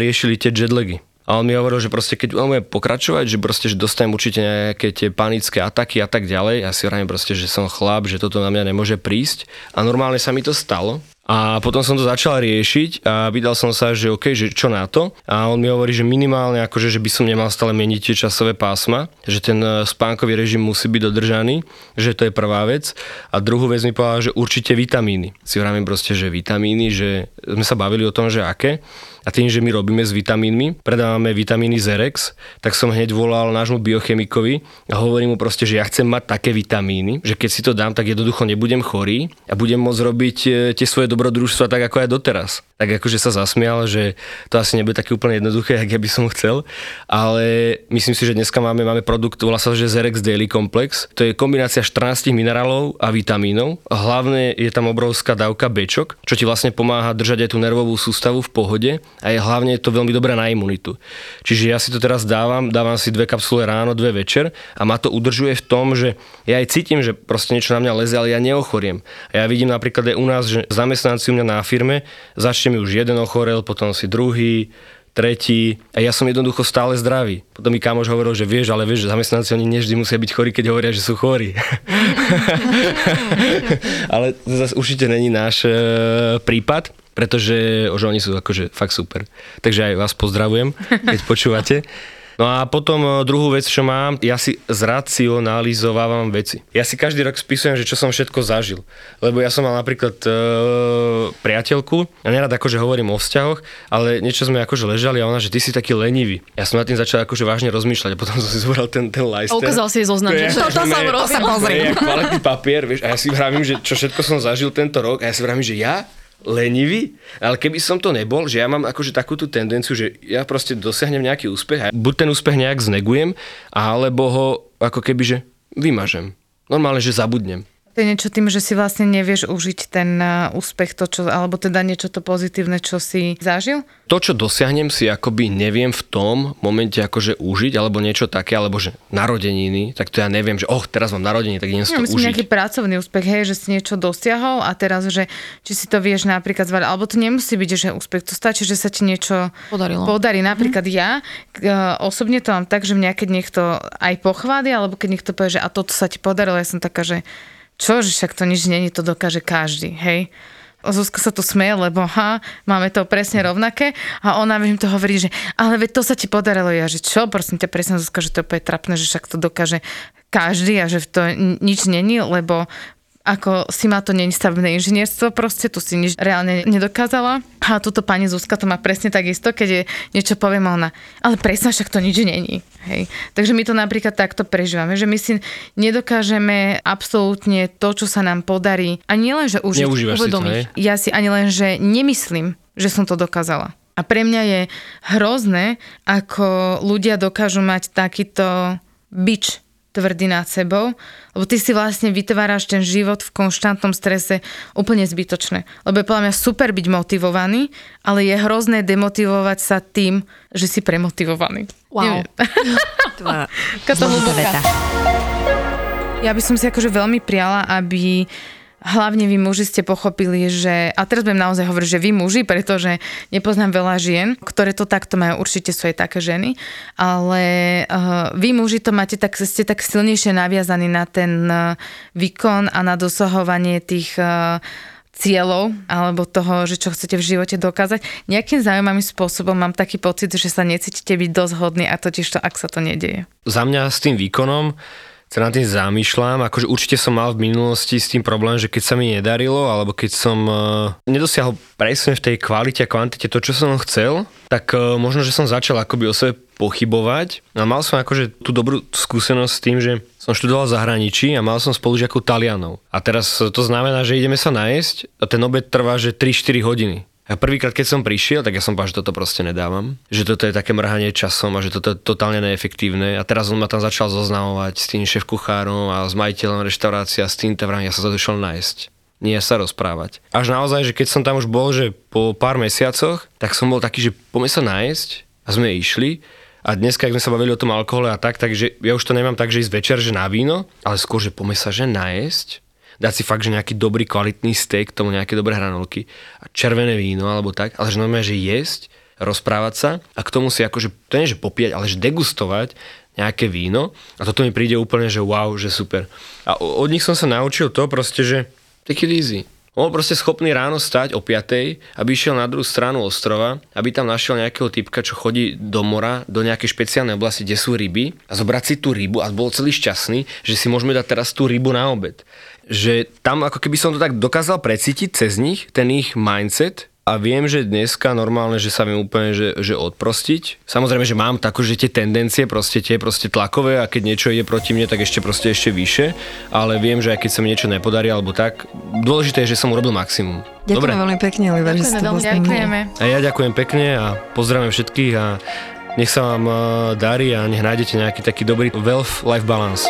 riešili tie jetlagy. A on mi hovoril, že proste keď budeme pokračovať, že proste, že dostanem určite nejaké tie panické ataky a tak ďalej. Ja si hovorím proste, že som chlap, že toto na mňa nemôže prísť. A normálne sa mi to stalo. A potom som to začal riešiť a vydal som sa, že OK, že čo na to. A on mi hovorí, že minimálne akože, že by som nemal stále meniť tie časové pásma, že ten e, spánkový režim musí byť dodržaný, že to je prvá vec. A druhú vec mi povedal, že určite vitamíny. Si hovorím proste, že vitamíny, že sme sa bavili o tom, že aké. A tým, že my robíme s vitamínmi, predávame vitamíny Zerex, tak som hneď volal nášmu biochemikovi a hovorím mu proste, že ja chcem mať také vitamíny, že keď si to dám, tak jednoducho nebudem chorý a budem môcť robiť e, tie svoje dobrodružstva tak ako aj doteraz. Tak akože sa zasmial, že to asi nebude také úplne jednoduché, jak ja by som chcel, ale myslím si, že dneska máme, máme produkt, volá sa, že Zerex Daily Complex. To je kombinácia 14 minerálov a vitamínov. Hlavne je tam obrovská dávka bečok, čo ti vlastne pomáha držať aj tú nervovú sústavu v pohode a je hlavne to veľmi dobré na imunitu. Čiže ja si to teraz dávam, dávam si dve kapsule ráno, dve večer a ma to udržuje v tom, že ja aj cítim, že proste niečo na mňa leze, ale ja neochoriem. A ja vidím napríklad aj u nás, že zamestnanci u mňa na firme, začne mi už jeden ochorel, potom si druhý, tretí a ja som jednoducho stále zdravý. Potom mi kamoš hovoril, že vieš, ale vieš, že zamestnanci oni nevždy musia byť chorí, keď hovoria, že sú chorí. *laughs* ale to zase určite není náš e, prípad pretože že oni sú akože fakt super. Takže aj vás pozdravujem, keď počúvate. No a potom e, druhú vec, čo mám, ja si zracionalizovávam veci. Ja si každý rok spisujem, že čo som všetko zažil. Lebo ja som mal napríklad e, priateľku, ja nerad akože hovorím o vzťahoch, ale niečo sme akože ležali a ona, že ty si taký lenivý. Ja som nad tým začal akože vážne rozmýšľať a potom som si zobral ten, ten lajster.
ukázal si zoznam, že to, to som
robil. papier, vieš, a ja si vravím, že čo všetko som zažil tento rok a ja si vravím, že ja lenivý, ale keby som to nebol, že ja mám akože takú tú tendenciu, že ja proste dosiahnem nejaký úspech a buď ten úspech nejak znegujem, alebo ho ako keby, že vymažem. Normálne, že zabudnem.
To je niečo tým, že si vlastne nevieš užiť ten uh, úspech, to, čo, alebo teda niečo to pozitívne, čo si zažil?
To, čo dosiahnem si akoby neviem v tom momente akože užiť, alebo niečo také, alebo že narodeniny, tak to ja neviem, že oh, teraz mám narodeniny, tak idem si to myslím,
užiť. nejaký pracovný úspech, hej, že si niečo dosiahol a teraz, že či si to vieš napríklad zvaliť, alebo to nemusí byť, že úspech, to stačí, že sa ti niečo
Podarilo.
podarí. Napríklad hm. ja uh, osobne to mám tak, že mňa keď niekto aj pochváli, alebo keď niekto povie, že a toto sa ti podarilo, ja som taká, že čo, že však to nič není, to dokáže každý, hej. Zuzka sa tu smeje, lebo ha, máme to presne rovnaké a ona mi to hovorí, že ale veď to sa ti podarilo. Ja, že čo, prosím ťa, presne Zuzka, že to je trapné, že však to dokáže každý a že to nič není, lebo ako si má to není stavebné inžinierstvo, proste tu si nič reálne nedokázala. A túto pani Zuzka to má presne takisto, keď je niečo poviem ona, ale presne však to nič není. Hej. Takže my to napríklad takto prežívame, že my si nedokážeme absolútne to, čo sa nám podarí, a nielen, že užiť,
Neužívaš uvedomiť. Si to,
ja si ani len, že nemyslím, že som to dokázala. A pre mňa je hrozné, ako ľudia dokážu mať takýto bič tvrdý nad sebou, lebo ty si vlastne vytváraš ten život v konštantnom strese úplne zbytočné. Lebo je podľa mňa super byť motivovaný, ale je hrozné demotivovať sa tým, že si premotivovaný.
Wow. *laughs*
Ja by som si akože veľmi priala, aby hlavne vy muži ste pochopili, že, a teraz budem naozaj hovoriť, že vy muži, pretože nepoznám veľa žien, ktoré to takto majú, určite sú aj také ženy, ale uh, vy muži to máte, tak ste tak silnejšie naviazaní na ten uh, výkon a na dosahovanie tých uh, cieľov alebo toho, že čo chcete v živote dokázať. Nejakým zaujímavým spôsobom mám taký pocit, že sa necítite byť dosť hodný a totiž to, ak sa to nedieje.
Za mňa s tým výkonom sa nad tým zamýšľam. Akože určite som mal v minulosti s tým problém, že keď sa mi nedarilo, alebo keď som uh, nedosiahol presne v tej kvalite a kvantite to, čo som chcel, tak uh, možno, že som začal akoby o sebe pochybovať. A mal som akože tú dobrú skúsenosť s tým, že som študoval v zahraničí a mal som spolužiakov Talianov. A teraz to znamená, že ideme sa nájsť a ten obed trvá, že 3-4 hodiny. A prvýkrát, keď som prišiel, tak ja som povedal, že toto proste nedávam. Že toto je také mrhanie časom a že toto je totálne neefektívne. A teraz on ma tam začal zoznamovať s tým šéf kuchárom a s majiteľom reštaurácia, s tým vrám, ja sa došiel nájsť nie sa rozprávať. Až naozaj, že keď som tam už bol, že po pár mesiacoch, tak som bol taký, že poďme sa nájsť a sme išli. A dnes, keď sme sa bavili o tom alkohole a tak, takže ja už to nemám tak, že ísť večer, že na víno, ale skôr, že poďme sa že nájsť dať si fakt, že nejaký dobrý kvalitný steak, tomu nejaké dobré hranolky a červené víno alebo tak, ale že normálne, že jesť, rozprávať sa a k tomu si akože, to nie že popíjať, ale že degustovať nejaké víno a toto mi príde úplne, že wow, že super. A od nich som sa naučil to proste, že take it easy. On bol proste schopný ráno stať o 5, aby išiel na druhú stranu ostrova, aby tam našiel nejakého typka, čo chodí do mora, do nejakej špeciálnej oblasti, kde sú ryby a zobrať si tú rybu a bol celý šťastný, že si môžeme dať teraz tú rybu na obed že tam ako keby som to tak dokázal precítiť cez nich, ten ich mindset, a viem, že dneska normálne, že sa viem úplne že, že odprostiť. Samozrejme, že mám takú, že tie tendencie, proste tie proste tlakové a keď niečo ide proti mne, tak ešte proste ešte vyššie, ale viem, že aj keď sa mi niečo nepodarí alebo tak, dôležité je, že som urobil maximum.
Ďakujem Dobre. veľmi pekne, Oliver, že ste
ďakujeme.
A ja ďakujem pekne a pozdravujem všetkých a nech sa vám darí a nech nájdete nejaký taký dobrý wealth-life balance.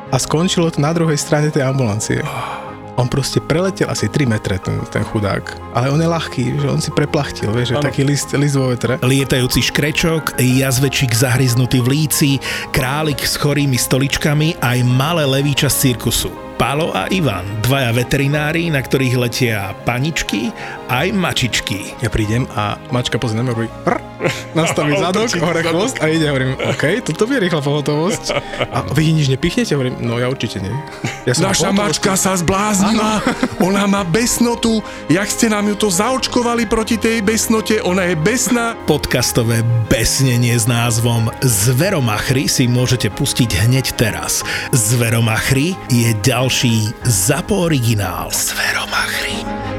a skončilo to na druhej strane tej ambulancie. On proste preletel asi 3 metre, ten, ten chudák. Ale on je ľahký, že on si preplachtil, vieš, že taký list, list vo vetre.
Lietajúci škrečok, jazvečík zahryznutý v líci, králik s chorými stoličkami aj malé levíča z cirkusu. Pálo a Ivan, dvaja veterinári, na ktorých letia paničky aj mačičky.
Ja prídem a mačka pozrie na mňa *laughs* nastaví zadok, hore chvost a ide, hovorím, OK, toto je rýchla pohotovosť. A vy nič nepichnete? Hovorím, no ja určite nie.
Ja som Naša mačka sa zbláznila, *laughs* ona má besnotu, jak ste nám ju to zaočkovali proti tej besnote, ona je besná.
Podcastové besnenie s názvom Zveromachry si môžete pustiť hneď teraz. Zveromachry je ďalší ZAPO originál. Zveromachry.